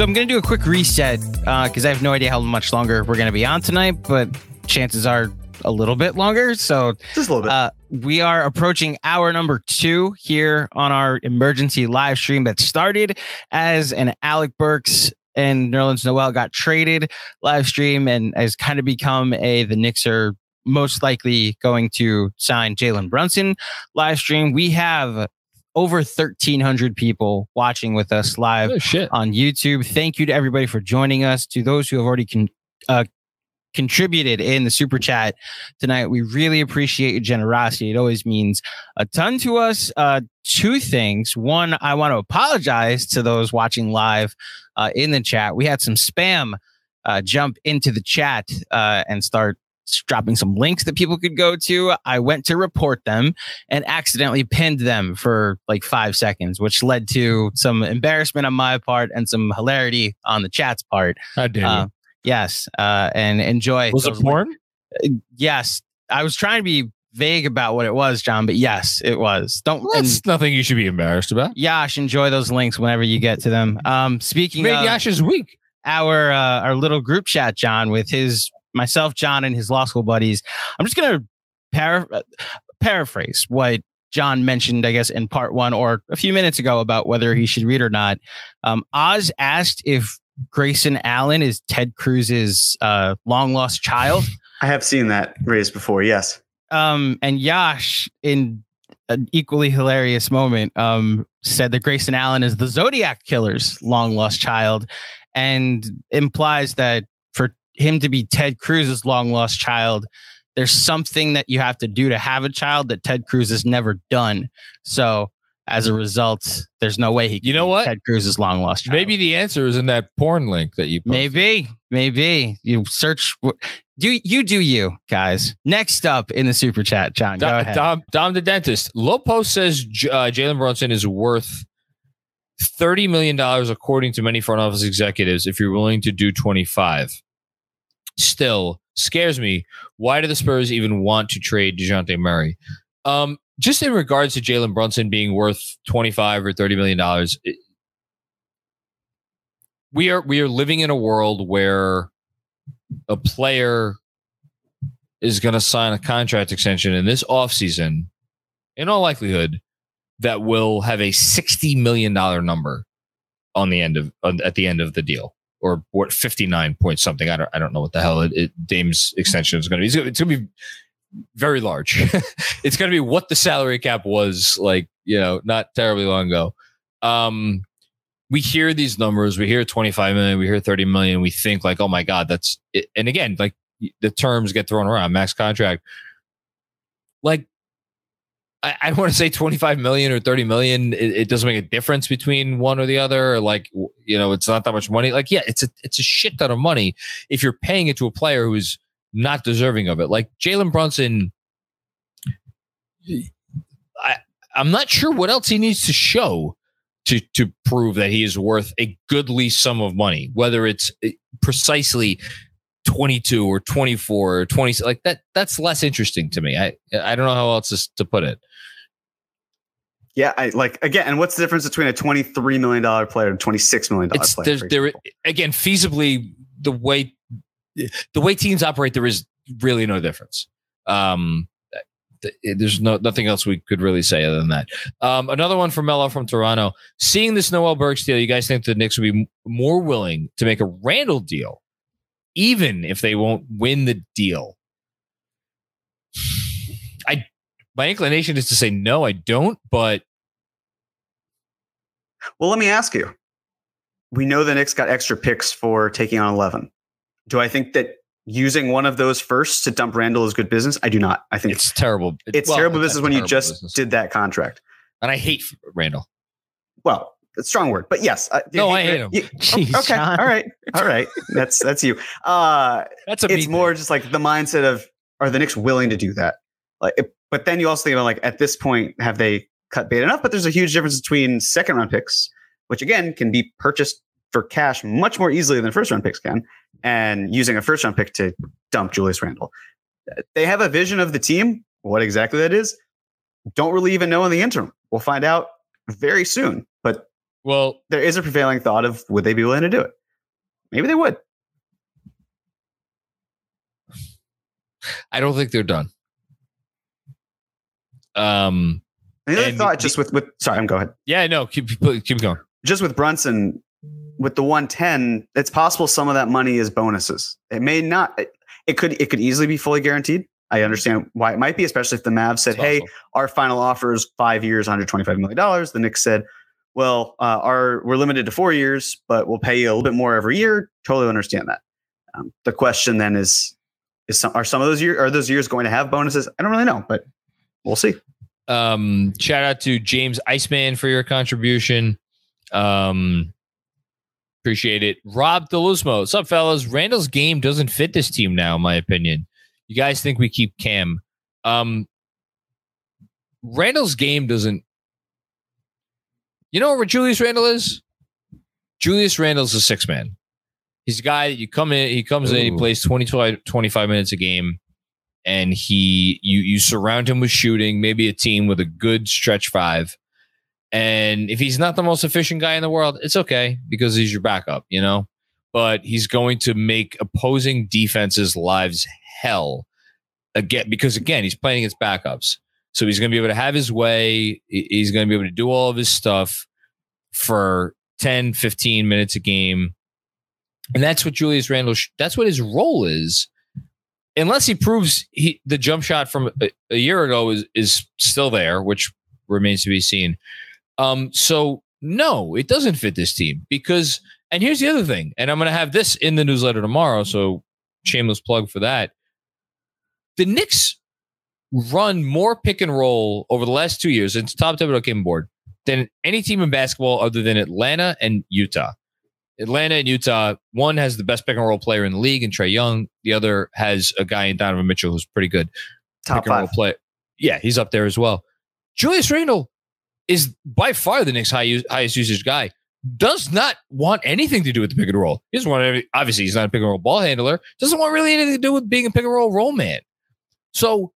So I'm going to do a quick reset because I have no idea how much longer we're going to be on tonight, but chances are a little bit longer. So Just a little bit. uh, we are approaching hour number two here on our emergency live stream that started as an Alec Burks and Nerlens Noel got traded live stream and has kind of become a the Knicks are most likely going to sign Jalen Brunson live stream. We have over 1,300 people watching with us live Oh, on YouTube. Thank you to everybody for joining us. To those who have already con- uh, contributed in the super chat tonight, we really appreciate your generosity. It always means a ton to us. Uh, two things. One, I want to apologize to those watching live uh, in the chat. We had some spam uh, jump into the chat uh, and start dropping some links that people could go to. I went to report them and accidentally pinned them for like five seconds, which led to some embarrassment on my part and some hilarity on the chat's part. How dare Uh, yes, uh, and enjoy. Was it porn? links. Yes, I was trying to be vague about what it was, John, but yes, it was. Don't Well, and nothing you should be embarrassed about. Yash, enjoy those links whenever you get to them. Um, speaking Made of Yash's week. our uh, our little group chat, John, with his myself, John, and his law school buddies. I'm just gonna para- uh, paraphrase what John mentioned, I guess, in part one or a few minutes ago about whether he should read or not. Um, Oz asked if Grayson Allen is Ted Cruz's uh, long lost child. I have seen that raised before. Yes. Um, and Yash, in an equally hilarious moment, um, said that Grayson Allen is the Zodiac killer's long lost child, and implies that him to be Ted Cruz's long lost child, there's something that you have to do to have a child that Ted Cruz has never done. So as a result, there's no way he can You know what? Ted Cruz's long lost child. Maybe the answer is in that porn link that you posted. Maybe, maybe you search. Do you do you guys? Next up in the super chat, John. Go Dom, ahead. Dom, Dom the dentist. Lopo says uh, Jalen Brunson is worth thirty million dollars, according to many front office executives. If you're willing to do twenty five, still scares me. Why do the Spurs even want to trade Dejounte Murray? Um, just in regards to Jalen Brunson being worth twenty five or thirty million dollars, we are we are living in a world where a player is going to sign a contract extension in this offseason, in all likelihood, that will have a $60 million number on the end of on, at the end of the deal. Or what 59 point something. I don't I don't know what the hell it, it Dame's extension is gonna be. It's gonna, be very large. it's gonna be what the salary cap was like, you know, not terribly long ago. Um we hear these numbers, we hear 25 million, we hear 30 million, we think like, oh my God, that's it. And again, like the terms get thrown around, max contract. Like, I, I want to say 25 million or 30 million. It, it, doesn't make a difference between one or the other. Or like, you know, it's not that much money. Like, yeah, it's a, it's a shit ton of money if you're paying it to a player who's not deserving of it. Like Jalen Brunson, I, I'm not sure what else he needs to show to to prove that he is worth a goodly sum of money, whether it's eh, precisely 22 or 24 or 20 like that that's less interesting to me. I I don't know how else to put it. Yeah, I like again, and what's the difference between a 23 million dollar player and 26 million dollar player? There's, there again, feasibly the way the way teams operate, there is really no difference. Um, there's no nothing else we could really say other than that. Um, another one from Mello from Toronto. Seeing this Noel Burks deal, you guys think the Knicks would be more willing to make a Randle deal, even if they won't win the deal? I my inclination is to say no, I don't, but well, let me ask you. We know the Knicks got extra picks for taking on 11. Do I think that using one of those first to dump Randle is good business? I do not. I think it's terrible. It's well, terrible business when you just business. did that contract. And I hate Randle. Well, it's strong word, but yes. Uh, no, I hate him. You, Jeez, okay, John. all right, all right. That's that's you. Uh, that's a. It's more thing. just like the mindset of are the Knicks willing to do that? Like, but then you also think about like at this point, have they cut bait enough? But there's a huge difference between second round picks, which again can be purchased for cash much more easily than first round picks can, and using a first round pick to dump Julius Randle. They have a vision of the team. What exactly that is, don't really even know in the interim. We'll find out very soon. But well, there is a prevailing thought of would they be willing to do it? Maybe they would. I don't think they're done. Um, and the other thought, just with with sorry, I'm go ahead. Yeah, no, keep keep going. Just with Brunson, with the 110, it's possible some of that money is bonuses. It may not. It could. It could easily be fully guaranteed. I understand why it might be, especially if the Mavs said, "Hey, our final offer is five years, 125 million dollars." The Knicks said, "Well, uh, our we're limited to four years, but we'll pay you a little bit more every year." Totally understand that. Um, the question then is, is some, are some of those years are those years going to have bonuses? I don't really know, but we'll see. Um, shout out to James Iceman for your contribution. Um, Appreciate it. Rob Delusmo. What's up, fellas? Randle's game doesn't fit this team now, in my opinion. You guys think we keep Cam? Um, Randle's game doesn't. You know what Julius Randle is? Julius Randle's a six man. He's a guy that you come in, he comes Ooh. in, he plays 20, 25 minutes a game, and he you you surround him with shooting, maybe a team with a good stretch five and if he's not the most efficient guy in the world, it's okay because he's your backup, you know? But he's going to make opposing defenses' lives hell again because again, he's playing against backups. So he's going to be able to have his way. He's going to be able to do all of his stuff for 10, 15 minutes a game. And that's what Julius Randle, that's what his role is. Unless he proves he, the jump shot from a, a year ago is, is still there, which remains to be seen. Um, so no, it doesn't fit this team because, and here's the other thing, and I'm going to have this in the newsletter tomorrow. So shameless plug for that. The Knicks run more pick and roll over the last two years since top table game board than any team in basketball other than Atlanta and Utah. Atlanta and Utah, one has the best pick and roll player in the league and Trae Young. The other has a guy in Donovan Mitchell who's pretty good. Top pick five. play. Yeah, he's up there as well. Julius Randle is by far the Knicks' high, highest usage guy. Does not want anything to do with the pick and roll. He doesn't want any, obviously he's not a pick and roll ball handler. Doesn't want really anything to do with being a pick and roll roll man. So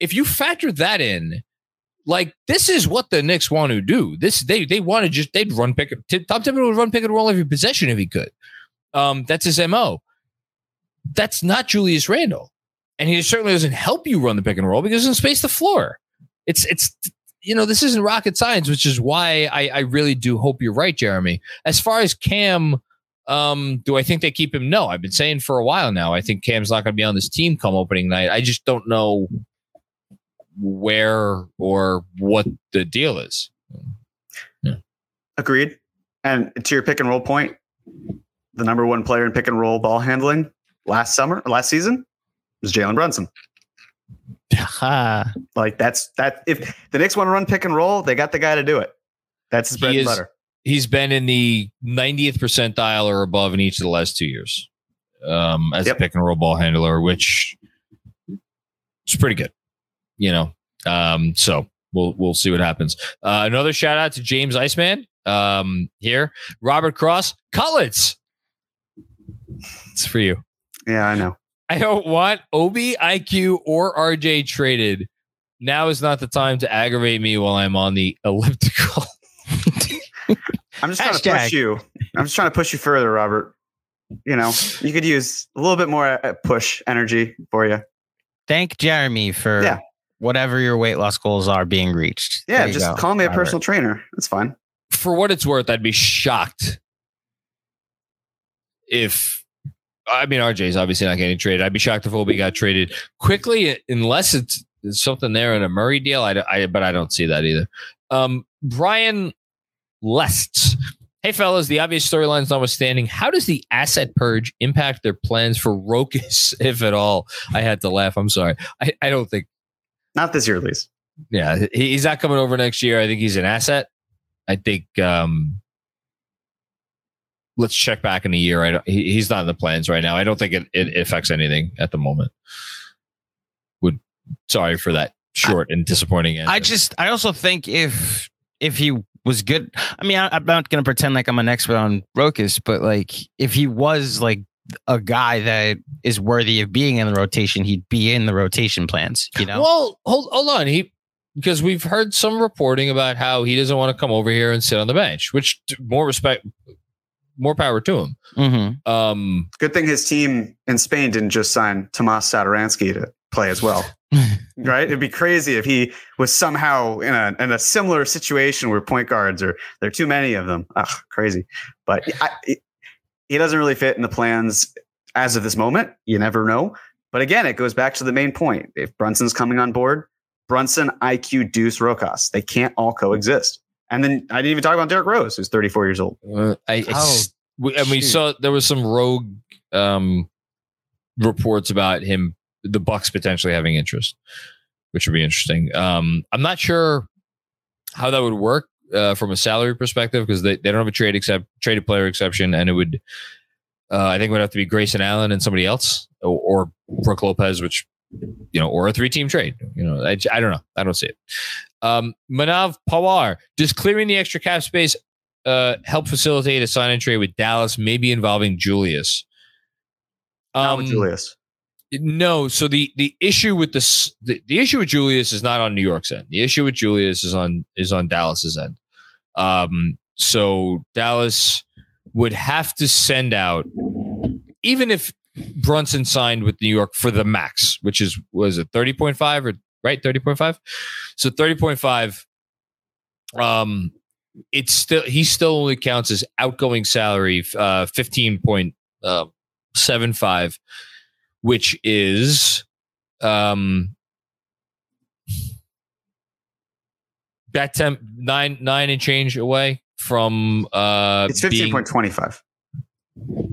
if you factor that in, like this is what the Knicks want to do. This they they want to just they'd run pick Tom Thibodeau would run pick and roll every possession if he could. Um, that's his mo. That's not Julius Randle, and he certainly doesn't help you run the pick and roll because he doesn't space the floor. It's it's you know, this isn't rocket science, which is why I, I really do hope you're right, Jeremy. As far as Cam, um, do I think they keep him? No, I've been saying for a while now. I think Cam's not going to be on this team come opening night. I just don't know where or what the deal is. Yeah. Agreed. And to your pick and roll point, the number one player in pick and roll ball handling last summer, last season, was Jalen Brunson. like that's that. If the Knicks want to run pick and roll, they got the guy to do it. That's his bread and butter. He's been in the 90th percentile or above in each of the last two years um, as yep. a pick and roll ball handler, which is pretty good. You know, um, so we'll we'll see what happens. Uh, another shout out to James Iceman um, here, Robert Cross, Cutlets. It's for you. Yeah, I know. I don't want Obi, IQ, or RJ traded. Now is not the time to aggravate me while I'm on the elliptical. I'm just trying Hashtag. to push you. I'm just trying to push you further, Robert. You know, you could use a little bit more uh, push energy for you. Thank Jeremy for yeah. Whatever your weight loss goals are being reached. Yeah, just go, call me a personal trainer. That's fine. For what it's worth, I'd be shocked if I mean, RJ is obviously not getting traded. I'd be shocked if Obi got traded quickly, unless it's, it's something there in a Murray deal. I, I, but I don't see that either. Um, Brian Lests. Hey, fellas, the obvious storylines notwithstanding, how does the asset purge impact their plans for Rokas, if at all? I had to laugh. I'm sorry. I, I don't think. Not this year, at least. Yeah, he's not coming over next year. I think he's an asset. I think um, let's check back in a year. I don't, he, he's not in the plans right now. I don't think it, it affects anything at the moment. Would sorry for that short I, and disappointing answer. I just I also think if if he was good, I mean I, am not gonna pretend like I'm an expert on Rokas, but like if he was like a guy that is worthy of being in the rotation, he'd be in the rotation plans. You know. Well, hold hold on. He because we've heard some reporting about how he doesn't want to come over here and sit on the bench, which more respect more power to him. Mm-hmm. Um, Good thing his team in Spain didn't just sign Tomas Satoransky to play as well. right? It'd be crazy if he was somehow in a in a similar situation where point guards are there are too many of them. Ugh, crazy. But I, it, he doesn't really fit in the plans as of this moment. You never know. But again, it goes back to the main point. If Brunson's coming on board, Brunson, IQ, Deuce, Rokas, they can't all coexist. And then I didn't even talk about Derrick Rose, who's 34 years old. Uh, I, oh, we, and we saw there was some rogue um, reports about him, the Bucks potentially having interest, which would be interesting. Um, I'm not sure how that would work uh, from a salary perspective because they, they don't have a trade except traded player exception, and it would uh, I think it would have to be Grayson Allen and somebody else, or, or Brook Lopez, which you know, or a three team trade. You know, I, I don't know. I don't see it. Um, Manav Pawar, does clearing the extra cap space uh, help facilitate a sign and trade with Dallas, maybe involving Julius? Um, Julius. No. So the the issue with this the, the issue with Julius is not on New York's end. The issue with Julius is on is on Dallas's end. Um, so Dallas would have to send out, even if Brunson signed with New York for the max, which is was it thirty point five or right thirty point five. So thirty point five. Um, it's still he still only counts as outgoing salary uh fifteen point uh, seven five, which is um that temp nine nine and change away from uh it's 15.25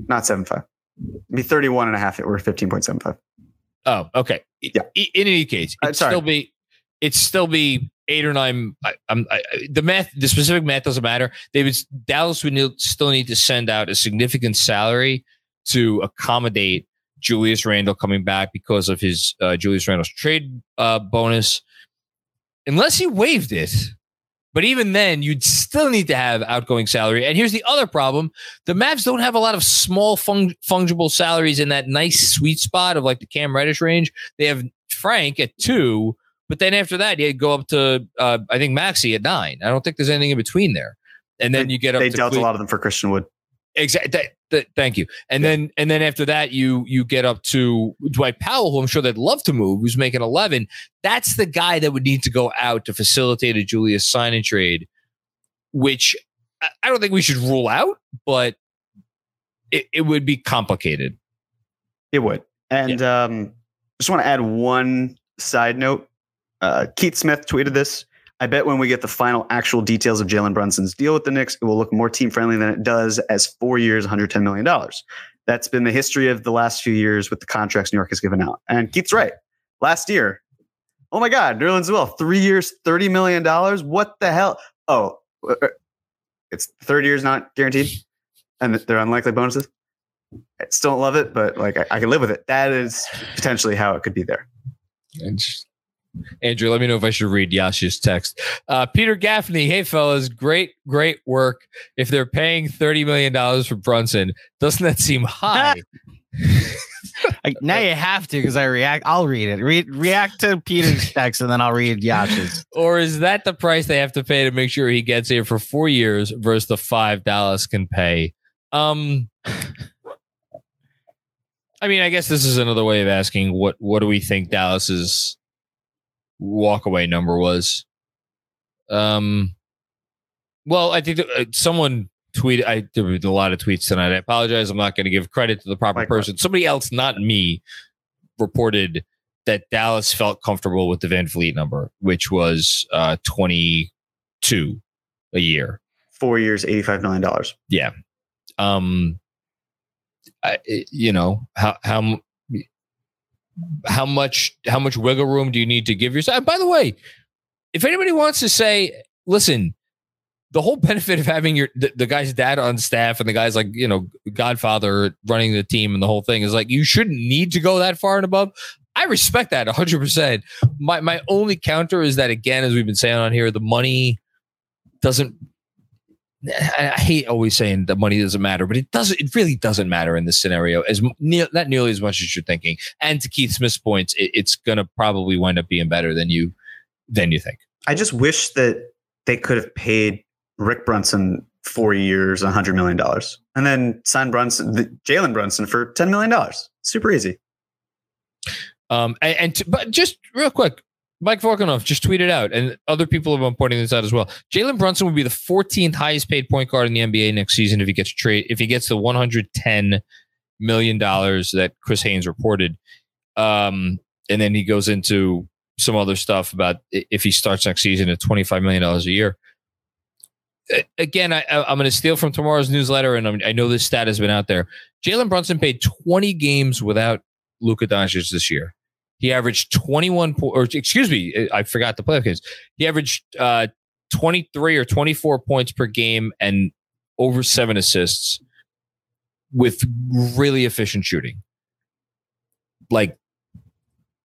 not 75 be 31 and a half or 15.75 oh okay. Yeah. In any case uh, it's still be it's still be eight or nine I, I'm, I, the math the specific math doesn't matter. They would dallas would need, still need to send out a significant salary to accommodate julius randle coming back because of his uh, julius randle's trade uh, bonus. Unless he waived it but even then, you'd still need to have outgoing salary. And here's the other problem the Mavs don't have a lot of small fung- fungible salaries in that nice sweet spot of like the Cam Reddish range. They have Frank at two, but then after that, you go up to, uh, I think, Maxi at nine. I don't think there's anything in between there. And then they, you get up They dealt Cle- a lot of them for Christian Wood. Exactly. Th- thank you. And yeah. then and then after that, you you get up to Dwight Powell, who I'm sure they'd love to move, who's making 11. That's the guy that would need to go out to facilitate a Julius sign and trade, which I don't think we should rule out, but it, it would be complicated. It would. And yeah. um, just want to add one side note. Uh, Keith Smith tweeted this. I bet when we get the final actual details of Jalen Brunson's deal with the Knicks, it will look more team friendly than it does as four years, $110 million. That's been the history of the last few years with the contracts New York has given out. And Keith's right. Last year, oh my God, New Nerlens well, three years, $30 million. What the hell? Oh, uh, uh, it's third year's not guaranteed and they're unlikely bonuses. I still don't love it, but like I, I can live with it. That is potentially how it could be there. Andrew, let me know if I should read Yasha's text. Uh, Peter Gaffney, hey fellas, great, great work. If they're paying thirty million dollars for Brunson, doesn't that seem high? now you have to because I react. I'll read it. Re- react to Peter's text and then I'll read Yasha's. Or is that the price they have to pay to make sure he gets here for four years versus the five Dallas can pay? Um, I mean, I guess this is another way of asking what what do we think Dallas's walkaway number was? Um, well, I think uh, someone tweeted. I did a lot of tweets tonight. I apologize. I'm not going to give credit to the proper My person. God. Somebody else, not me, reported that Dallas felt comfortable with the VanVleet number, which was uh, 22 a year, four years, 85 million dollars. Yeah. Um, I, you know how how how much how much wiggle room do you need to give yourself? And by the way, if anybody wants to say, listen, the whole benefit of having your the, the, guy's dad on staff and the guy's like you know Godfather running the team and the whole thing is like you shouldn't need to go that far and above. I respect that 100. percent My my only counter is that again, as we've been saying on here, the money doesn't I hate always saying the money doesn't matter, but it doesn't. It really doesn't matter in this scenario as ne- not nearly as much as you're thinking. And to Keith Smith's points, it, it's going to probably wind up being better than you than you think. I just wish that they could have paid Rick Brunson four years, a hundred million dollars, and then sign Brunson, Jalen Brunson for ten million dollars. Super easy. Um, and, and to, but just real quick, Mike Vorkunov just tweeted out, and other people have been pointing this out as well. Jalen Brunson would be the 14th highest paid point guard in the NBA next season if he gets trade if he gets the 110 million dollars that Chris Haynes reported. Um, and then he goes into some other stuff about if he starts next season at 25 million dollars a year. Again, I, am going to steal from tomorrow's newsletter, and I'm, i know this stat has been out there. Jalen Brunson played 20 games without Luka Doncic this year. He averaged 21 po- or excuse me, I forgot the playoff games. He averaged uh, 23 or 24 points per game and over seven assists with really efficient shooting. Like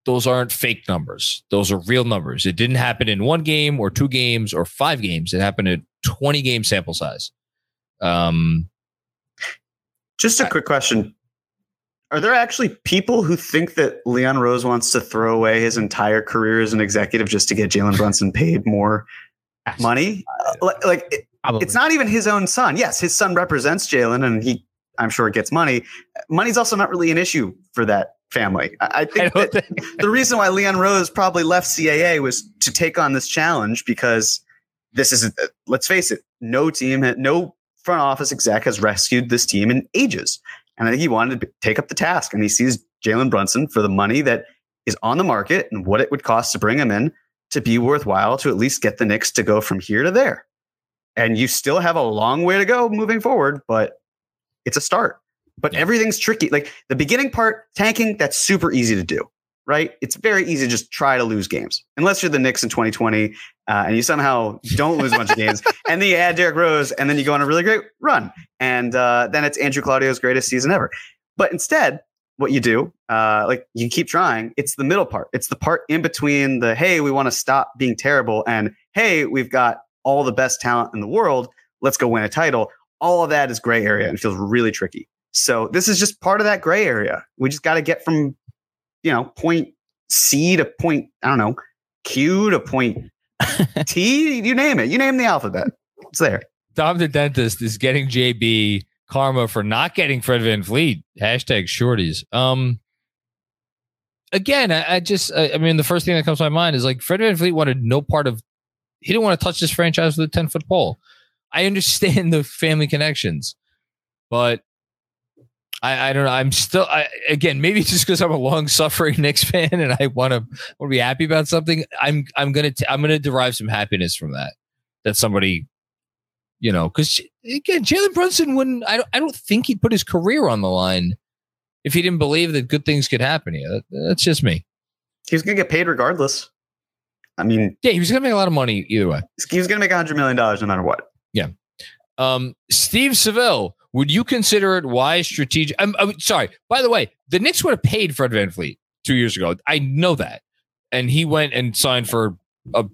those aren't fake numbers. Those are real numbers. It didn't happen in one game or two games or five games. It happened in 20 game sample size. Um, just a quick question. Are there actually people who think that Leon Rose wants to throw away his entire career as an executive just to get Jalen Brunson paid more money? Uh, like, like it, it's not even his own son. Yes, his son represents Jalen, and he, I'm sure, gets money. Money's also not really an issue for that family. I, I think, I think the reason why Leon Rose probably left CAA was to take on this challenge because this is, let's face it, no team, no front office exec has rescued this team in ages. And I think he wanted to take up the task. And he sees Jalen Brunson for the money that is on the market and what it would cost to bring him in to be worthwhile to at least get the Knicks to go from here to there. And you still have a long way to go moving forward, but it's a start. But yeah. everything's tricky. Like the beginning part, tanking, that's super easy to do right? It's very easy to just try to lose games, unless you're the Knicks in 2020 uh, and you somehow don't lose a bunch of games, and then you add Derrick Rose, and then you go on a really great run, and uh, then it's Andrew Claudio's greatest season ever. But instead, what you do, uh, like you keep trying, it's the middle part. It's the part in between the hey, we want to stop being terrible, and hey, we've got all the best talent in the world. Let's go win a title. All of that is gray area and feels really tricky. So this is just part of that gray area. We just got to get from you know, point C to point, I don't know, Q to point T, you name it. You name the alphabet. It's there. Tom the dentist is getting JB karma for not getting Fred Van VanVleet. Hashtag shorties. Um, again, I, I just, I, I, mean, the first thing that comes to my mind is like Fred Van VanVleet wanted no part of, he didn't want to touch this franchise with a 10 foot pole. I understand the family connections, but I, I don't know. I'm still I, again maybe just because I'm a long suffering Knicks fan and I want to want to be happy about something. I'm I'm gonna t- I'm gonna derive some happiness from that. That somebody, you know, because again, Jalen Brunson wouldn't. I don't I don't think he'd put his career on the line if he didn't believe that good things could happen here. That, that's just me. He's gonna get paid regardless. I mean, yeah, he was gonna make a lot of money either way. He was gonna make a hundred million dollars no matter what. Yeah. Um, Steve Seville, would you consider it wise strategic? I'm, I'm, sorry. By the way, the Knicks would have paid Fred VanVleet two years ago. I know that, and he went and signed for a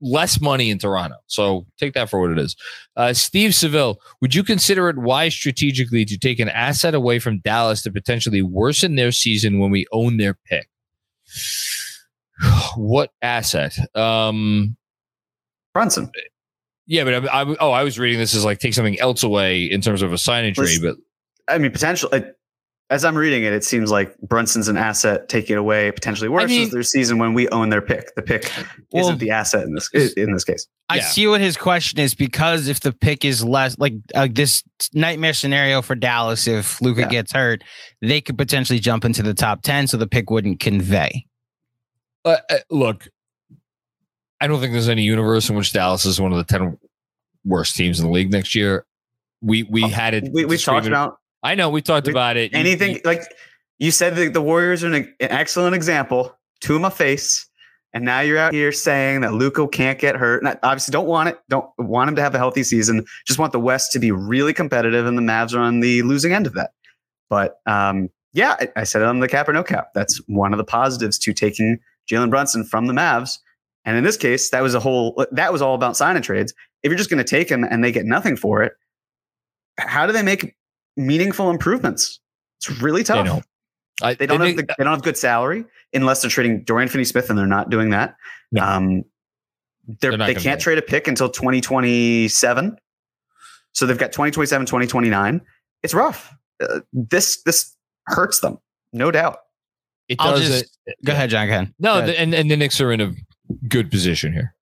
less money in Toronto. So take that for what it is. Uh, Steve Seville, would you consider it wise strategically to take an asset away from Dallas to potentially worsen their season when we own their pick? what asset? Um, Brunson. Yeah, but I, I, oh, I was reading this as like take something else away in terms of a signing trade, but I mean, potential. As I'm reading it, it seems like Brunson's an asset. Take it away, potentially worse I mean, their season when we own their pick. The pick well, isn't the asset in this in this case. I yeah. see what his question is because if the pick is less like uh, this nightmare scenario for Dallas, if Luka yeah. gets hurt, they could potentially jump into the top ten, so the pick wouldn't convey. Uh, uh, look, I don't think there's any universe in which Dallas is one of the ten worst teams in the league next year. We we oh, had it. We, we talked about. I know we talked we, about it. Anything you, like you said, the, the Warriors are an, an excellent example to my face, and now you're out here saying that Luka can't get hurt. And I obviously, don't want it. Don't want him to have a healthy season. Just want the West to be really competitive, and the Mavs are on the losing end of that. But um, yeah, I, I said it on the cap or no cap. That's one of the positives to taking Jalen Brunson from the Mavs and in this case, that was a whole that was all about signing trades. If you're just going to take them and they get nothing for it, how do they make meaningful improvements? It's really tough. They don't, I, they don't they, have the, they don't have good salary unless they're trading Dorian Finney-Smith, and they're not doing that. No. Um, they're, they're they can't trade a pick until 2027. So they've got 2027, 2029. It's rough. Uh, this this hurts them, no doubt. It does. Just, it, go ahead, John. Ken. No, the, and and the Knicks are in a good position here.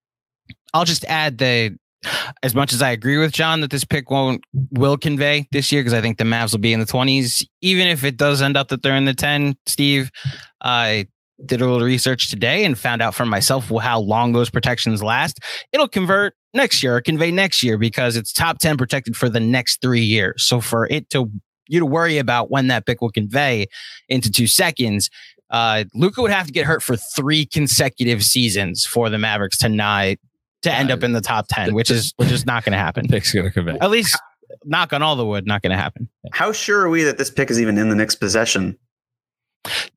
I'll just add that as much as I agree with John that this pick won't will convey this year because I think the Mavs will be in the 20s, even if it does end up that they're in the 10, Steve, I did a little research today and found out for myself how long those protections last. It'll convert next year or convey next year because it's top 10 protected for the next three years. So for it to you to worry about when that pick will convey into two seconds, uh, Luka would have to get hurt for three consecutive seasons for the Mavericks to not to end up in the top ten, which is which is not going to happen. Pick's going to come At least knock on all the wood, not going to happen. How sure are we that this pick is even in the Knicks' possession?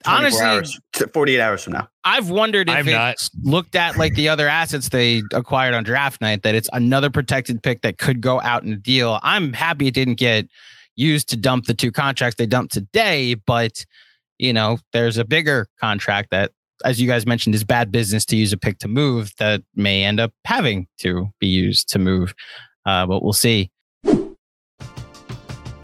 Honestly, hours, 48 hours from now. I've wondered if it's looked at like the other assets they acquired on draft night, that it's another protected pick that could go out in a deal. I'm happy it didn't get used to dump the two contracts they dumped today, but you know, there's a bigger contract that, as you guys mentioned, is bad business to use a pick to move that may end up having to be used to move. Uh, but we'll see.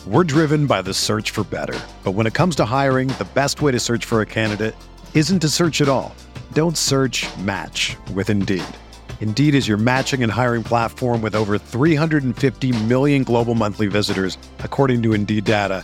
We're driven by the search for better. But when it comes to hiring, the best way to search for a candidate isn't to search at all. Don't search match with Indeed. Indeed is your matching and hiring platform with over 350 million global monthly visitors, according to Indeed data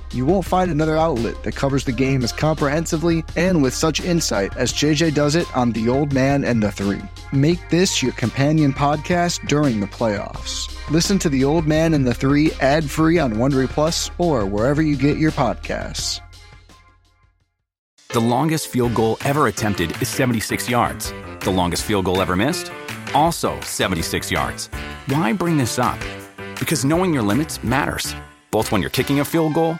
You won't find another outlet that covers the game as comprehensively and with such insight as JJ does it on The Old Man and the Three. Make this your companion podcast during the playoffs. Listen to The Old Man and the Three ad free on Wondery Plus or wherever you get your podcasts. The longest field goal ever attempted is 76 yards. The longest field goal ever missed? Also 76 yards. Why bring this up? Because knowing your limits matters, both when you're kicking a field goal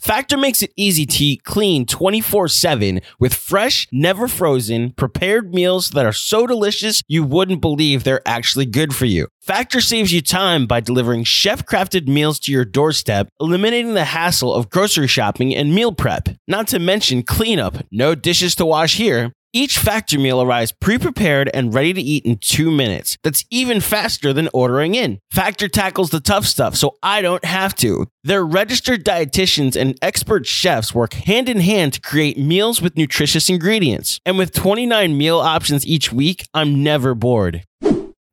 Factor makes it easy to eat clean 24 7 with fresh, never frozen, prepared meals that are so delicious you wouldn't believe they're actually good for you. Factor saves you time by delivering chef crafted meals to your doorstep, eliminating the hassle of grocery shopping and meal prep. Not to mention cleanup, no dishes to wash here. Each Factor meal arrives pre prepared and ready to eat in two minutes. That's even faster than ordering in. Factor tackles the tough stuff, so I don't have to. Their registered dietitians and expert chefs work hand in hand to create meals with nutritious ingredients. And with 29 meal options each week, I'm never bored.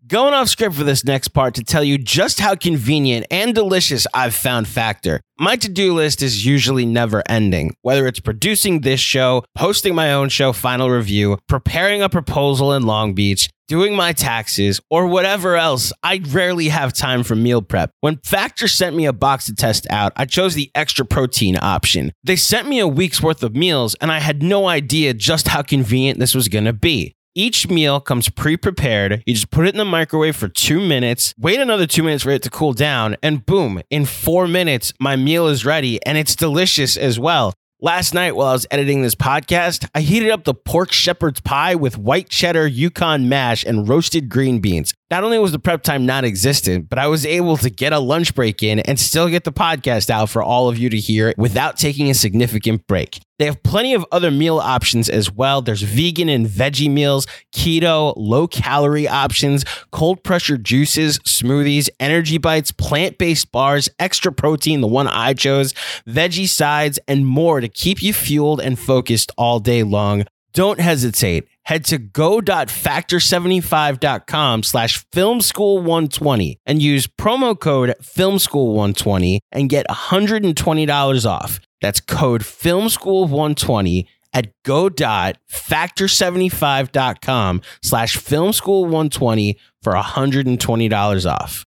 Going off script for this next part to tell you just how convenient and delicious I've found Factor. My to do list is usually never ending, whether it's producing this show, hosting my own show, Final Review, preparing a proposal in Long Beach, doing my taxes, or whatever else. I rarely have time for meal prep. When Factor sent me a box to test out, I chose the extra protein option. They sent me a week's worth of meals, and I had no idea just how convenient this was going to be. Each meal comes pre prepared. You just put it in the microwave for two minutes, wait another two minutes for it to cool down, and boom, in four minutes, my meal is ready and it's delicious as well. Last night, while I was editing this podcast, I heated up the pork shepherd's pie with white cheddar, Yukon mash, and roasted green beans. Not only was the prep time not existent, but I was able to get a lunch break in and still get the podcast out for all of you to hear without taking a significant break. They have plenty of other meal options as well. There's vegan and veggie meals, keto, low calorie options, cold pressure juices, smoothies, energy bites, plant based bars, extra protein, the one I chose, veggie sides, and more to keep you fueled and focused all day long. Don't hesitate. Head to go.factor75.com slash filmschool120 and use promo code filmschool120 and get $120 off. That's code filmschool120 at go.factor75.com slash filmschool120 for $120 off.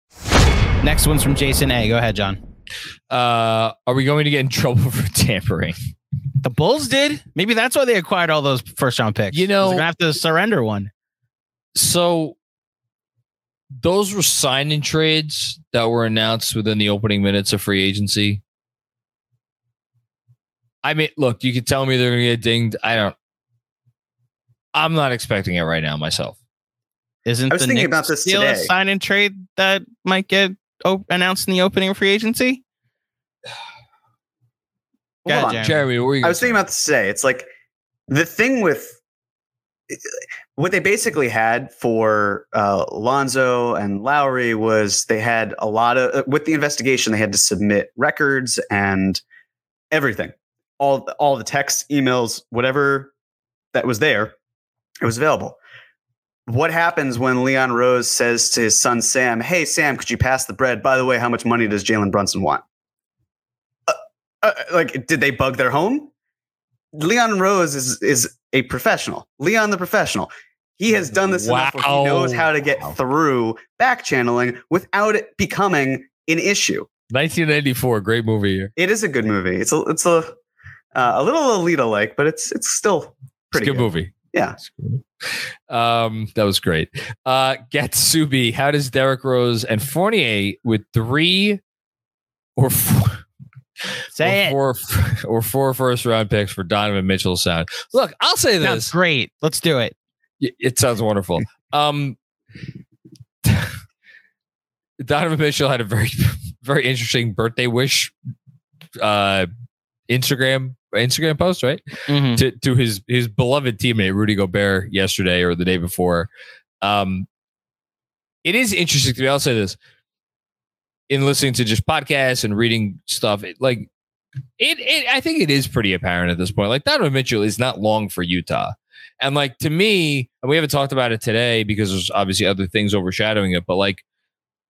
Next one's from Jason A. Go ahead, John. Uh, are we going to get in trouble for tampering? The Bulls did. Maybe that's why they acquired all those first round picks. You know, they're gonna have to surrender one. So those were signing trades that were announced within the opening minutes of free agency. I mean, look, you could tell me they're going to get dinged. I don't. I'm not expecting it right now myself. Isn't I was the thinking Knicks about this deal a sign and trade that might get op- announced in the opening of free agency? Hold on. Jeremy. Jeremy, what were you? I was thinking about to say It's like the thing with what they basically had for uh, Lonzo and Lowry was they had a lot of uh, with the investigation they had to submit records and everything, all all the texts, emails, whatever that was there, it was available. What happens when Leon Rose says to his son Sam, "Hey Sam, could you pass the bread? By the way, how much money does Jalen Brunson want?" Uh, like, did they bug their home? Leon Rose is is a professional. Leon the professional. He has done this enough where he knows how to get through back channeling without it becoming an issue. 1994, great movie. It is a good movie. It's a it's a uh, a little Alita like, but it's it's still pretty it's a good, good, movie. Yeah. Um, that was great. Uh, Gatsubi, how does Derrick Rose and Fournier with three or four? Say or it. Four, or four first round picks for Donovan Mitchell sound. Look, I'll say this. Sounds great. Let's do it. It sounds wonderful. Um, Donovan Mitchell had a very, very interesting birthday wish uh, Instagram Instagram post, right? Mm-hmm. To to his his beloved teammate Rudy Gobert yesterday or the day before. Um, it is interesting to me. I'll say this in listening to just podcasts and reading stuff. It, like it, it, I think it is pretty apparent at this point. Like Donovan Mitchell is not long for Utah, and like to me, and we haven't talked about it today because there's obviously other things overshadowing it. But like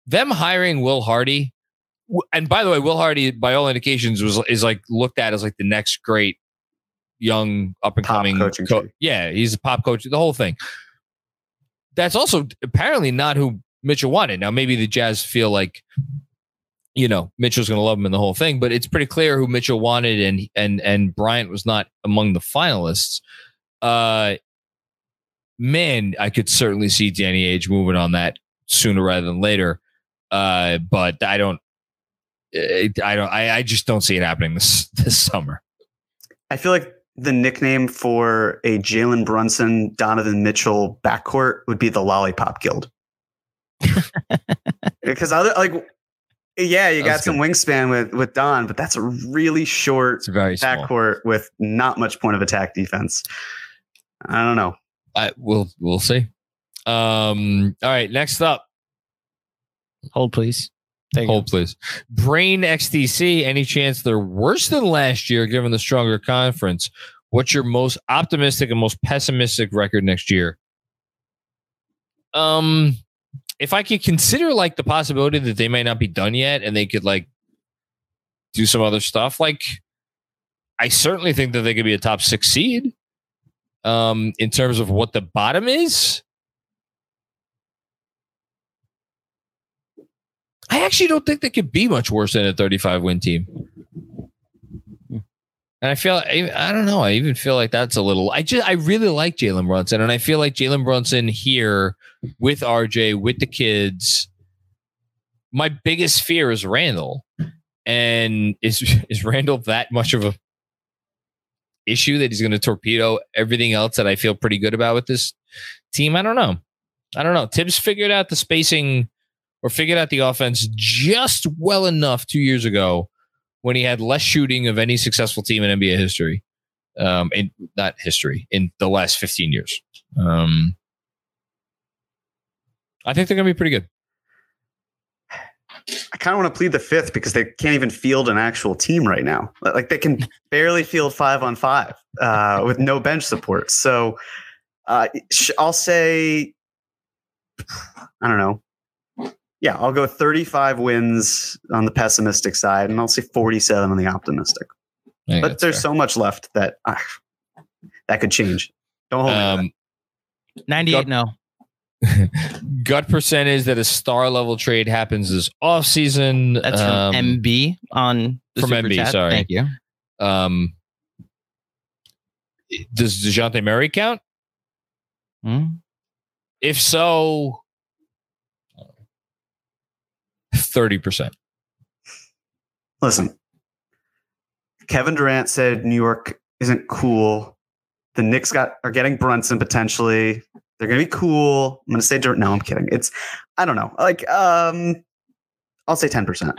them hiring Will Hardy and by the way, Will Hardy, by all indications, was is like looked at as like the next great young up and coming coaching. Co- yeah, he's a pop coach. The whole thing. That's also apparently not who Mitchell wanted. Now maybe the Jazz feel like you know Mitchell's going to love him in the whole thing, but it's pretty clear who Mitchell wanted, and and and Bryant was not among the finalists. Uh, man, I could certainly see Danny Ainge moving on that sooner rather than later. Uh, but I don't I don't. I, I just don't see it happening this this summer. I feel like the nickname for a Jalen Brunson Donovan Mitchell backcourt would be the Lollipop Guild. Because other like yeah, you got some good. wingspan with with Don, but that's a really short it's very backcourt with not much point of attack defense. I don't know. I we'll we'll see. Um. All right. Next up. Hold please. Thank Hold please. Brain XTC. Any chance they're worse than last year, given the stronger conference? What's your most optimistic and most pessimistic record next year? Um, if I could consider like the possibility that they might not be done yet, and they could like do some other stuff, like I certainly think that they could be a top six seed. Um, in terms of what the bottom is, I actually don't think they could be much worse than a 35 win team. And I feel I don't know. I even feel like that's a little. I just I really like Jalen Brunson, and I feel like Jalen Brunson here with RJ with the kids. My biggest fear is Randle. and is is Randle that much of a issue that he's going to torpedo everything else that I feel pretty good about with this team? I don't know. I don't know. Thibs figured out the spacing or figured out the offense just well enough two years ago when he had less shooting of any successful team in NBA history. Um, in not history in the last 15 years. Um, I think they're going to be pretty good. I kind of want to plead the fifth because they can't even field an actual team right now. Like they can barely field five on five uh, with no bench support. So uh, I'll say, I don't know, yeah, I'll go 35 wins on the pessimistic side, and I'll say 47 on the optimistic. But there's fair. so much left that uh, that could change. Don't hold um, me. 98 gut, no. gut percentage that a star level trade happens this off season. That's um, from MB on from MB. Chat. Sorry, thank you. Um, does Dejounte Murray count? Hmm? If so, 30%. Listen, Kevin Durant said New York isn't cool. The Knicks got are getting Brunson potentially. They're gonna be cool. I'm gonna say Durant. No, I'm kidding. It's I don't know. Like um, I'll say 10 percent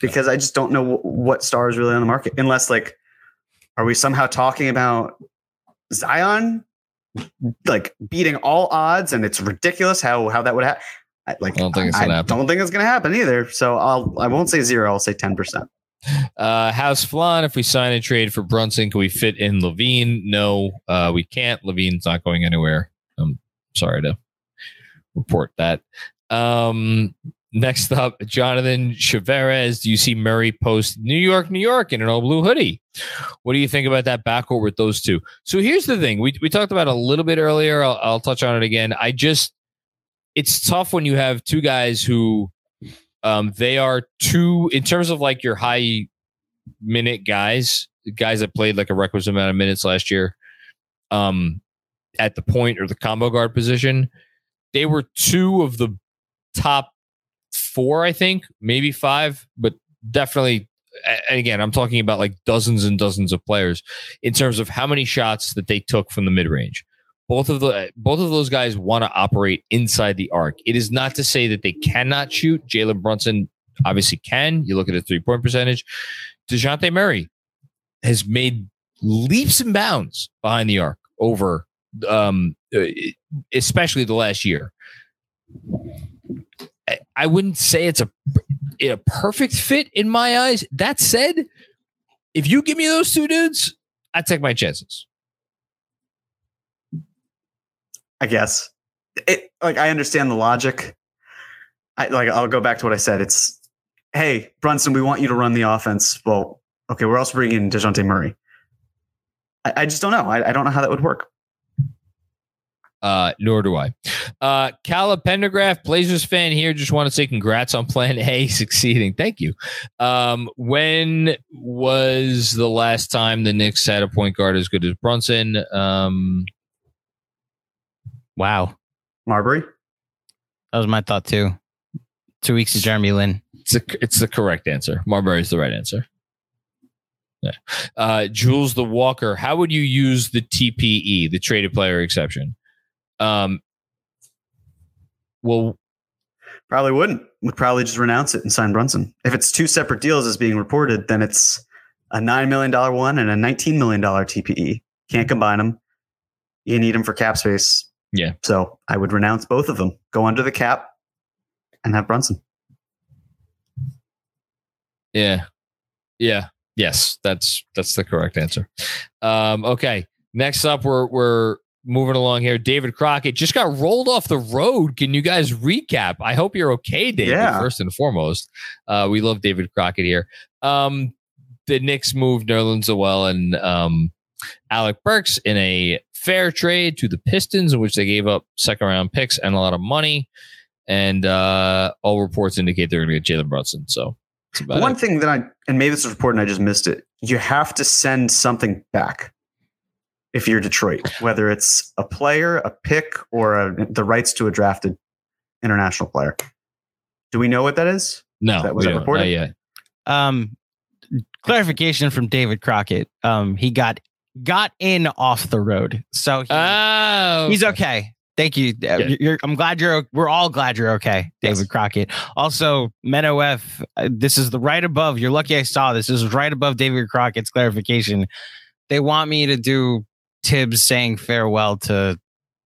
because I just don't know w- what star is really on the market. Unless like, are we somehow talking about Zion like beating all odds and it's ridiculous how how that would happen? I, like, I don't think it's gonna I happen. Don't think it's gonna happen either. So I'll I won't say zero. I'll say ten percent. Uh, House Flan, if we sign a trade for Brunson, can we fit in LaVine? No, uh, we can't. LaVine's not going anywhere. Sorry to report that. Um, next up, Jonathan Chavarez. Do you see Murray post New York, New York in an old blue hoodie? What do you think about that backcourt with those two? So here's the thing: we we talked about a little bit earlier. I'll, I'll touch on it again. I just it's tough when you have two guys who um, they are two in terms of like your high minute guys, guys that played like a requisite amount of minutes last year. Um, at the point or the combo guard position, they were two of the top four, I think, maybe five, but definitely. And again, I'm talking about like dozens and dozens of players in terms of how many shots that they took from the mid range. Both of the both of those guys want to operate inside the arc. It is not to say that they cannot shoot. Jalen Brunson obviously can. You look at the three point percentage. Dejounte Murray has made leaps and bounds behind the arc over um, uh, especially the last year. I wouldn't say it's a a perfect fit in my eyes. That said, if you give me those two dudes, I take my chances. I guess it like I understand the logic. I like I'll go back to what I said. It's hey Brunson, we want you to run the offense. Well, okay, we're also bringing in Dejounte Murray. I, I just don't know. I, I don't know how that would work. Uh, nor do I. Uh, Cala Pendergraph, Blazers fan here. Just want to say congrats on Plan A succeeding. Thank you. Um, when was the last time the Knicks had a point guard as good as Brunson? Um, wow. Marbury? That was my thought too. Two weeks of Jeremy Lin. It's, a, it's the correct answer. Marbury is the right answer. Yeah. Uh, Jules the Walker, how would you use the TPE, the traded player exception? Um, well, probably wouldn't. Would probably just renounce it and sign Brunson. If it's two separate deals as being reported, then it's a nine million dollar one and a nineteen million dollar TPE. Can't combine them. You need them for cap space. Yeah. So I would renounce both of them. Go under the cap and have Brunson. Yeah. Yeah. Yes, that's that's the correct answer. Um, okay. Next up, we're we're moving along here. David Crockett just got rolled off the road. Can you guys recap? I hope you're okay, David. Yeah. First and foremost, uh, we love David Crockett here. Um, the Knicks moved Nerlens Noel and um, Alec Burks in a fair trade to the Pistons, in which they gave up second round picks and a lot of money. And uh, all reports indicate they're going to get Jalen Brunson. So one it. thing that I and maybe this is important, I just missed it. You have to send something back if you're Detroit, whether it's a player, a pick, or a, the rights to a drafted international player. Do we know what that is? No, that was that reported? yet. Um, clarification from David Crockett. Um, he got got in off the road, so he, oh. he's okay. Thank you. Uh, you're, I'm glad you're. We're all glad you're okay, David yes. Crockett. Also, Meadow F. Uh, this is the right above. You're lucky I saw this. This is right above David Crockett's clarification. They want me to do Thibs saying farewell to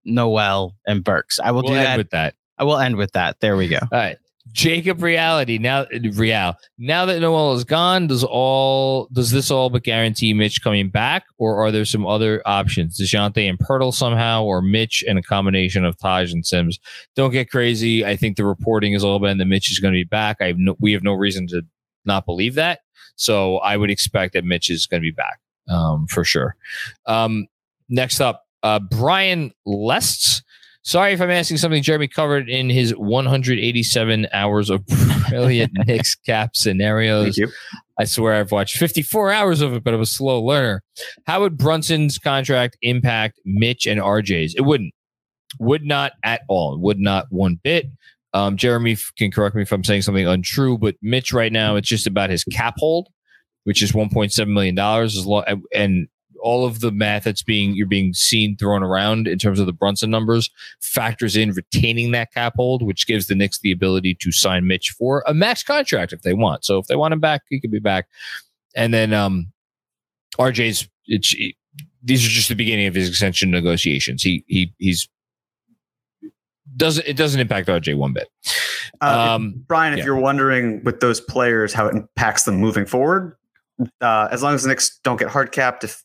Noel and Burks. I will we'll do that with that. I will end with that. There we go. All right. Jacob Reality now Real. Now that Noel is gone, does all does this all but guarantee Mitch coming back, or are there some other options? Dejounte and Poeltl somehow, or Mitch and a combination of Taj and Sims? Don't get crazy. I think the reporting is all been that Mitch is going to be back. I have no, we have no reason to not believe that. So I would expect that Mitch is going to be back um, for sure. Um, Next up, uh, Brian Lests. Sorry if I'm asking something Jeremy covered in his 187 hours of brilliant Knicks cap scenarios. I swear I've watched 54 hours of it, but I'm a slow learner. How would Brunson's contract impact Mitch and RJ's? It wouldn't. Would not at all. Would not one bit. Um, Jeremy can correct me if I'm saying something untrue, but Mitch right now, it's just about his cap hold, which is 1.7 million dollars. And all of the math that's being you're being seen thrown around in terms of the Brunson numbers factors in retaining that cap hold, which gives the Knicks the ability to sign Mitch for a max contract if they want. So if they want him back, he could be back. And then um, RJ's it's it, these are just the beginning of his extension negotiations. He he he's doesn't it doesn't impact RJ one bit. Uh, um, Brian, if yeah. you're wondering with those players how it impacts them moving forward, uh, as long as the Knicks don't get hard capped, if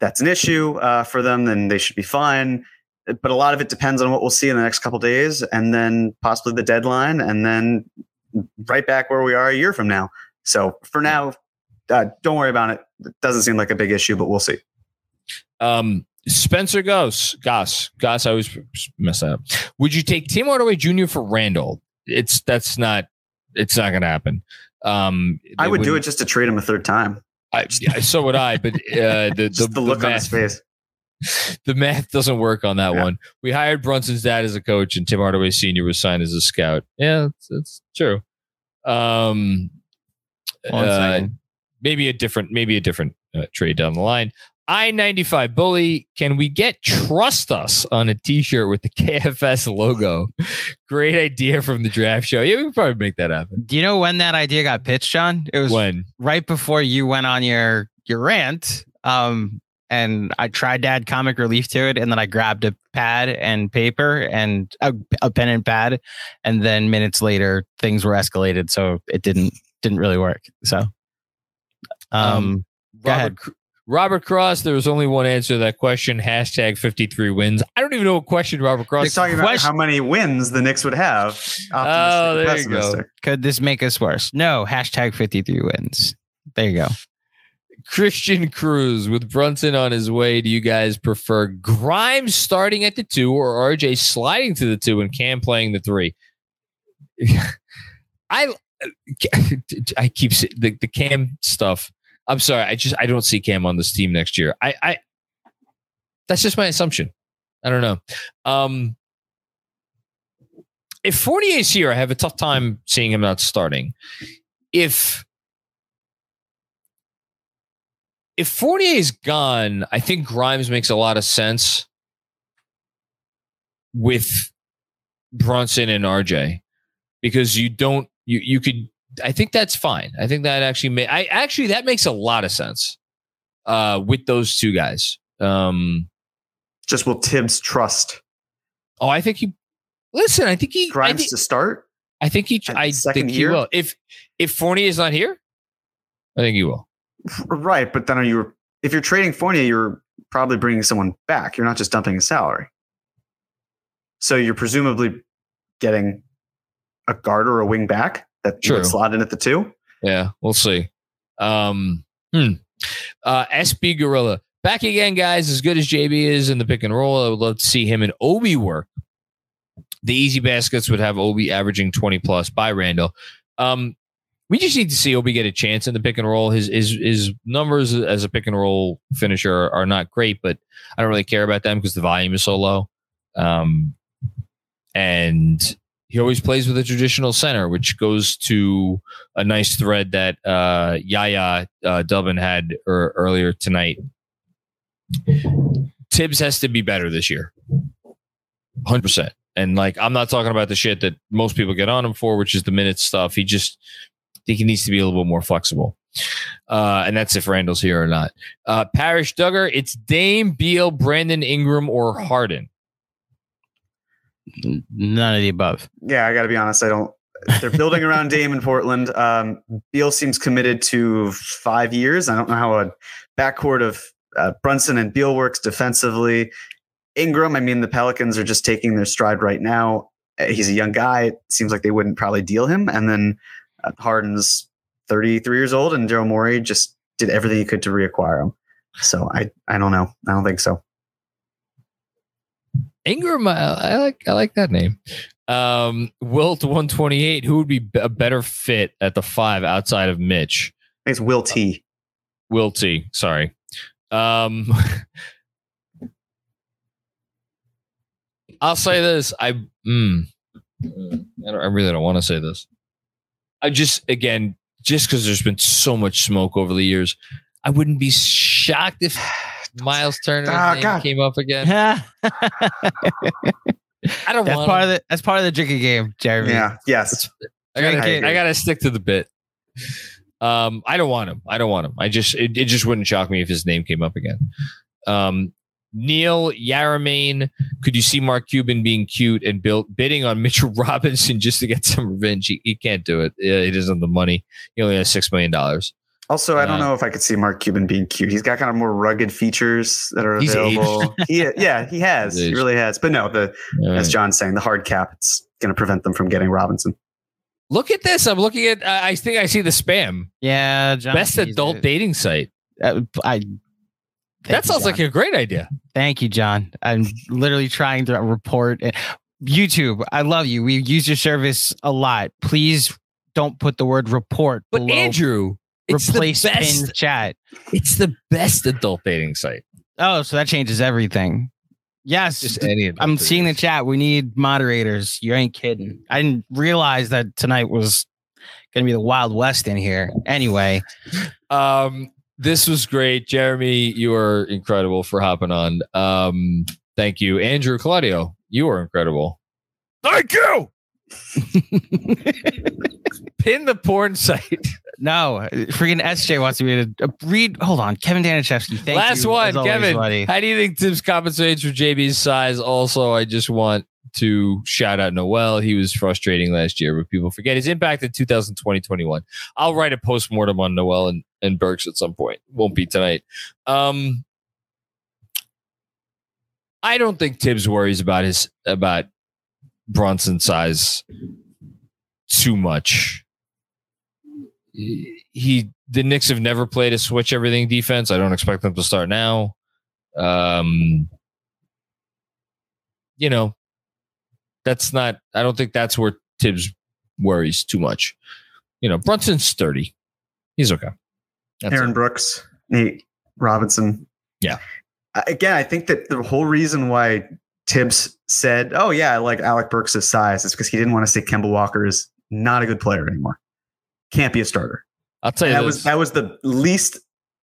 that's an issue uh, for them, then they should be fine. But a lot of it depends on what we'll see in the next couple days, and then possibly the deadline, and then right back where we are a year from now. So for now, uh, don't worry about it. It doesn't seem like a big issue, but we'll see. Um, Spencer Goss, Goss, Goss. I always mess that up. Would you take Tim Hardaway Jr. for Randle? It's that's not. It's not going to happen. Um, I would do it just to trade him a third time. I, so would I, but uh, the, the, the, look the on his face. The math doesn't work on that yeah. one. We hired Brunson's dad as a coach, and Tim Hardaway Sr. was signed as a scout. Yeah, that's, true. Um, uh, maybe a different, maybe a different uh, trade down the line. I 95 Bully, can we get Trust Us on a t shirt with the KFS logo? Great idea from the draft show. Yeah, we could probably make that happen. Do you know when that idea got pitched, John? It was when? Right before you went on your your rant. Um, and I tried to add comic relief to it, and then I grabbed a pad and paper and a, a pen and pad, and then minutes later things were escalated, so it didn't didn't really work. So, um, um go Robert, ahead. Robert Cross, there was only one answer to that question. Hashtag 53 wins. I don't even know what question Robert Cross He's talking about how many wins the Knicks would have. Oh, there you go. Could this make us worse? No. Hashtag 53 wins. There you go. Christian Cruz with Brunson on his way. Do you guys prefer Grimes starting at the two or RJ sliding to the two and Cam playing the three? I I keep the, the Cam stuff I'm sorry. I just I don't see Cam on this team next year. I I that's just my assumption. I don't know. Um if Fournier's here, I have a tough time seeing him not starting. If if Fournier is gone, I think Grimes makes a lot of sense with Brunson and RJ because you don't you you could I think that's fine. I think that actually may I actually that makes a lot of sense uh with those two guys. Um just will Thibs trust? Oh, I think he listen, I think he Grimes think, to start. I think he I think he will. If if Fournier is not here, I think he will. Right, but then are you if you're trading Fournier, you're probably bringing someone back. You're not just dumping a salary. So you're presumably getting a guard or a wing back that True. would slot in at the two. Yeah, we'll see. Um, hmm. Uh, SB Gorilla back again, guys. As good as JB is in the pick and roll, I would love to see him and Obi work. The easy baskets would have Obi averaging 20 plus by Randle. Um, we just need to see Obi get a chance in the pick and roll. His his his numbers as a pick and roll finisher are, are not great, but I don't really care about them because the volume is so low. Um, and he always plays with a traditional center, which goes to a nice thread that uh, Yaya uh, Dubbin had er, earlier tonight. Thibs has to be better this year, hundred percent. And like, I'm not talking about the shit that most people get on him for, which is the minutes stuff. He just think he needs to be a little bit more flexible. Uh, and that's if Randle's here or not. Uh, Parish Duggar, it's Dame, Beal, Brandon Ingram, or Harden. None of the above. Yeah, I got to be honest. I don't. They're building around Dame in Portland. Um, Beal seems committed to five years. I don't know how a backcourt of uh, Brunson and Beal works defensively. Ingram, I mean, the Pelicans are just taking their stride right now. Uh, he's a young guy. It seems like they wouldn't probably deal him. And then uh, Harden's 33 years old, and Daryl Morey just did everything he could to reacquire him. So I, I don't know. I don't think so. Ingram, I, I like I like that name. Um, Wilt one twenty eight. Who would be a better fit at the five outside of Mitch? I think it's Will T. Will T. Sorry. Um, I'll say this. I mm, I, I really don't want to say this. I just again just because there's been so much smoke over the years, I wouldn't be shocked if Miles Turner oh, name came up again. I don't that's want part him. of the that's part of the drinking game, Jeremy. Yeah. Yes. I gotta, I gotta stick to the bit. Um, I don't want him. I don't want him. I just it, it just wouldn't shock me if his name came up again. Um, Neil Yaramain, could you see Mark Cuban being cute and built bidding on Mitchell Robinson just to get some revenge? He, he can't do it. He doesn't have the money. He only has six million dollars. Also, I don't uh, know if I could see Mark Cuban being cute. He's got kind of more rugged features that are available. he, yeah, he has. He really has. But no, the yeah. as John's saying, the hard cap it's going to prevent them from getting Robinson. Look at this. I'm looking at. Uh, I think I see the spam. Yeah, John Best adult it. dating site. Uh, I. that Thank you, sounds John. like a great idea. Thank you, John. I'm literally trying to report. it. YouTube, I love you. We use your service a lot. Please don't put the word report. But below Andrew, it's the replace best. pinned chat. It's the best adult dating site. Oh, so that changes everything. Yes, Just any. adult I'm dating seeing the chat. We need moderators. You ain't kidding. I didn't realize that tonight was going to be the Wild West in here. Anyway, Um, this was great, Jeremy. You are incredible for hopping on. Um, thank you, Andrew Claudio. You are incredible. Thank you. Pin the porn site. no, freaking SJ wants me to read. Hold on, Kevin Daniszewski. Thank Last you, one, always, Kevin. buddy. How do you think Thibs compensates for JB's size? Also, I just want to shout out Noel. He was frustrating last year, but people forget his impact in 2020 21. I'll write a post mortem on Noel and, and Burks at some point. Won't be tonight. Um, I don't think Thibs worries about his about Brunson's size too much. He the Knicks have never played a switch everything defense. I don't expect them to start now. Um, you know, that's not. I don't think that's where Thibs worries too much. You know, Brunson's sturdy. He's okay. That's Aaron it. Brooks, Nate Robinson. Yeah. Again, I think that the whole reason why Thibs said, "Oh yeah, I like Alec Burks' size," is because he didn't want to say Kemba Walker is not a good player anymore. Can't be a starter. I'll tell you that this. was that was the least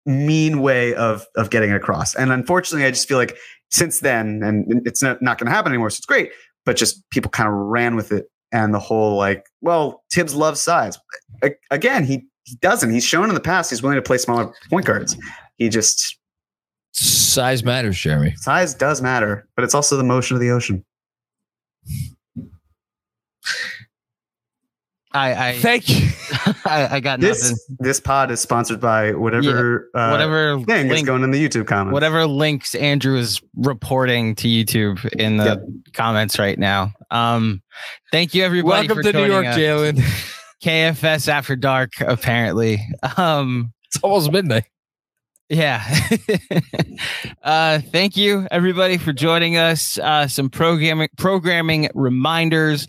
mean way of of getting it across. And unfortunately, I just feel like since then, and it's not, not going to happen anymore. So it's great, but just people kind of ran with it, and the whole like, well, Thibs loves size. Again, he he doesn't. He's shown in the past he's willing to play smaller point guards. He just Size matters, Jeremy. size does matter, but it's also the motion of the ocean. I, I, Thank you. I, I got nothing. This this pod is sponsored by whatever uh, Whatever thing is going in the YouTube comments. whatever links Andrew is reporting to YouTube in the Yep. comments right now. Um, thank you everybody. Welcome for to New York. Jalen. KFS after dark. Apparently, um, It's almost midnight. Yeah. uh, thank you everybody for joining us. Uh, some programming programming reminders.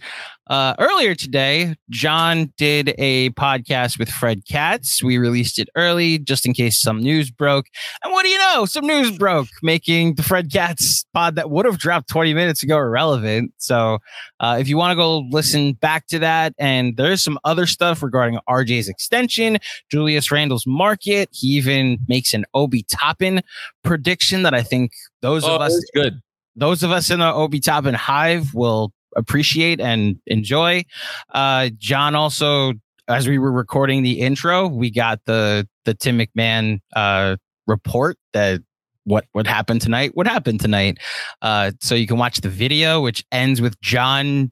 Uh, earlier today, John did a podcast with Fred Katz. We released it early just in case some news broke. And what do you know? Some news broke, making the Fred Katz pod that would have dropped 20 minutes ago irrelevant. So uh, if you want to go listen back to that, and there's some other stuff regarding RJ's extension, Julius Randle's market. He even makes an Obi Toppin prediction that I think those Oh, of us good. those of us in the Obi Toppin hive will appreciate and enjoy. Uh, John also, as we were recording the intro, we got the the Tim McMahon uh, report that what what happened tonight. What happened tonight? Uh, so you can watch the video, which ends with John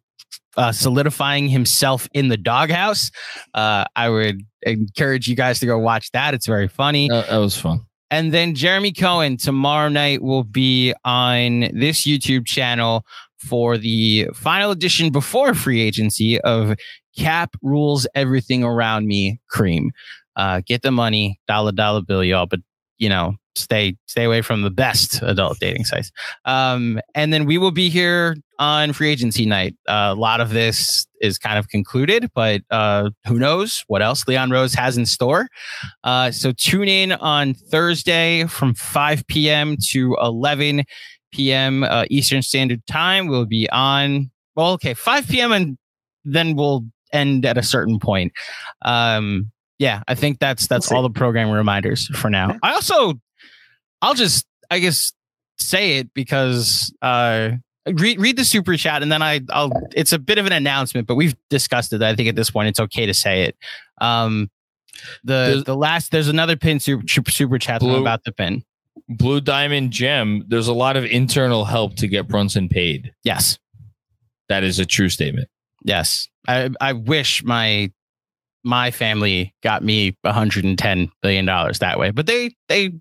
uh, solidifying himself in the doghouse. Uh, I would encourage you guys to go watch that. It's very funny. That, that was fun. And then Jeremy Cohen tomorrow night will be on this YouTube channel for the final edition before free agency of Cap Rules Everything Around Me Cream. Uh, get the money, dollar dollar bill, y'all, but you know, stay stay away from the best adult dating sites. Um, and then we will be here on free agency night. Uh, a lot of this is kind of concluded, but uh, who knows what else Leon Rose has in store. Uh, so tune in on Thursday from 5 p.m. to 11 p.m. Uh, Eastern Standard Time. We'll be on, well, okay, 5 p.m. and then we'll end at a certain point. Um, yeah, I think that's that's We'll all the program reminders for now. I also, I'll just, I guess, say it because uh, read read the super chat and then I I'll. It's a bit of an announcement, but we've discussed it. I think at this point it's okay to say it. Um, the There's- the last there's another pin super super, super chat Blue- about the pin. Blue Diamond Gem. There's a lot of internal help to get Brunson paid. Yes, That is a true statement. yes. I I wish my my family got me 110 billion dollars that way, but they they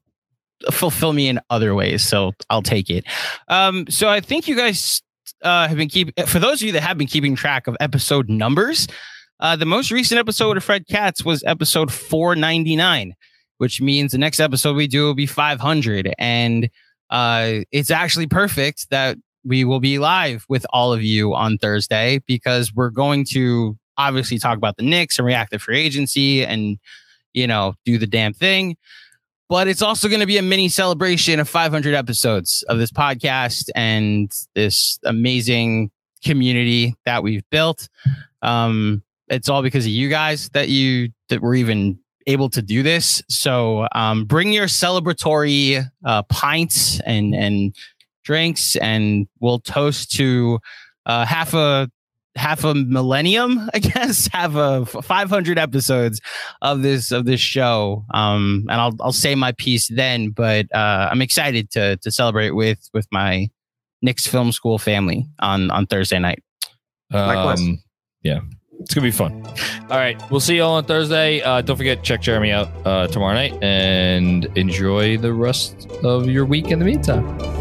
fulfill me in other ways, so I'll take it. Um, so I think you guys uh, have been keeping for those of you that have been keeping track of episode numbers. Uh, the most recent episode of Fred Katz was episode 499, which means the next episode we do will be 500. And uh, it's actually perfect that we will be live with all of you on Thursday because we're going to obviously talk about the Knicks and react to free agency and, you know, do the damn thing. But it's also going to be a mini celebration of 500 episodes of this podcast and this amazing community that we've built. Um, it's all because of you guys that you that we're even able to do this. So um, bring your celebratory uh, pints and and drinks, and we'll toast to uh, half a half a millennium, I guess, have a 500 episodes of this of this show. Um, and I'll I'll say my piece then, but uh, I'm excited to to celebrate with with my Knicks Film School family on on Thursday night. Um, yeah, it's gonna be fun. All right, we'll see you all on Thursday. Uh, don't forget check Jeremy out uh, tomorrow night and enjoy the rest of your week in the meantime.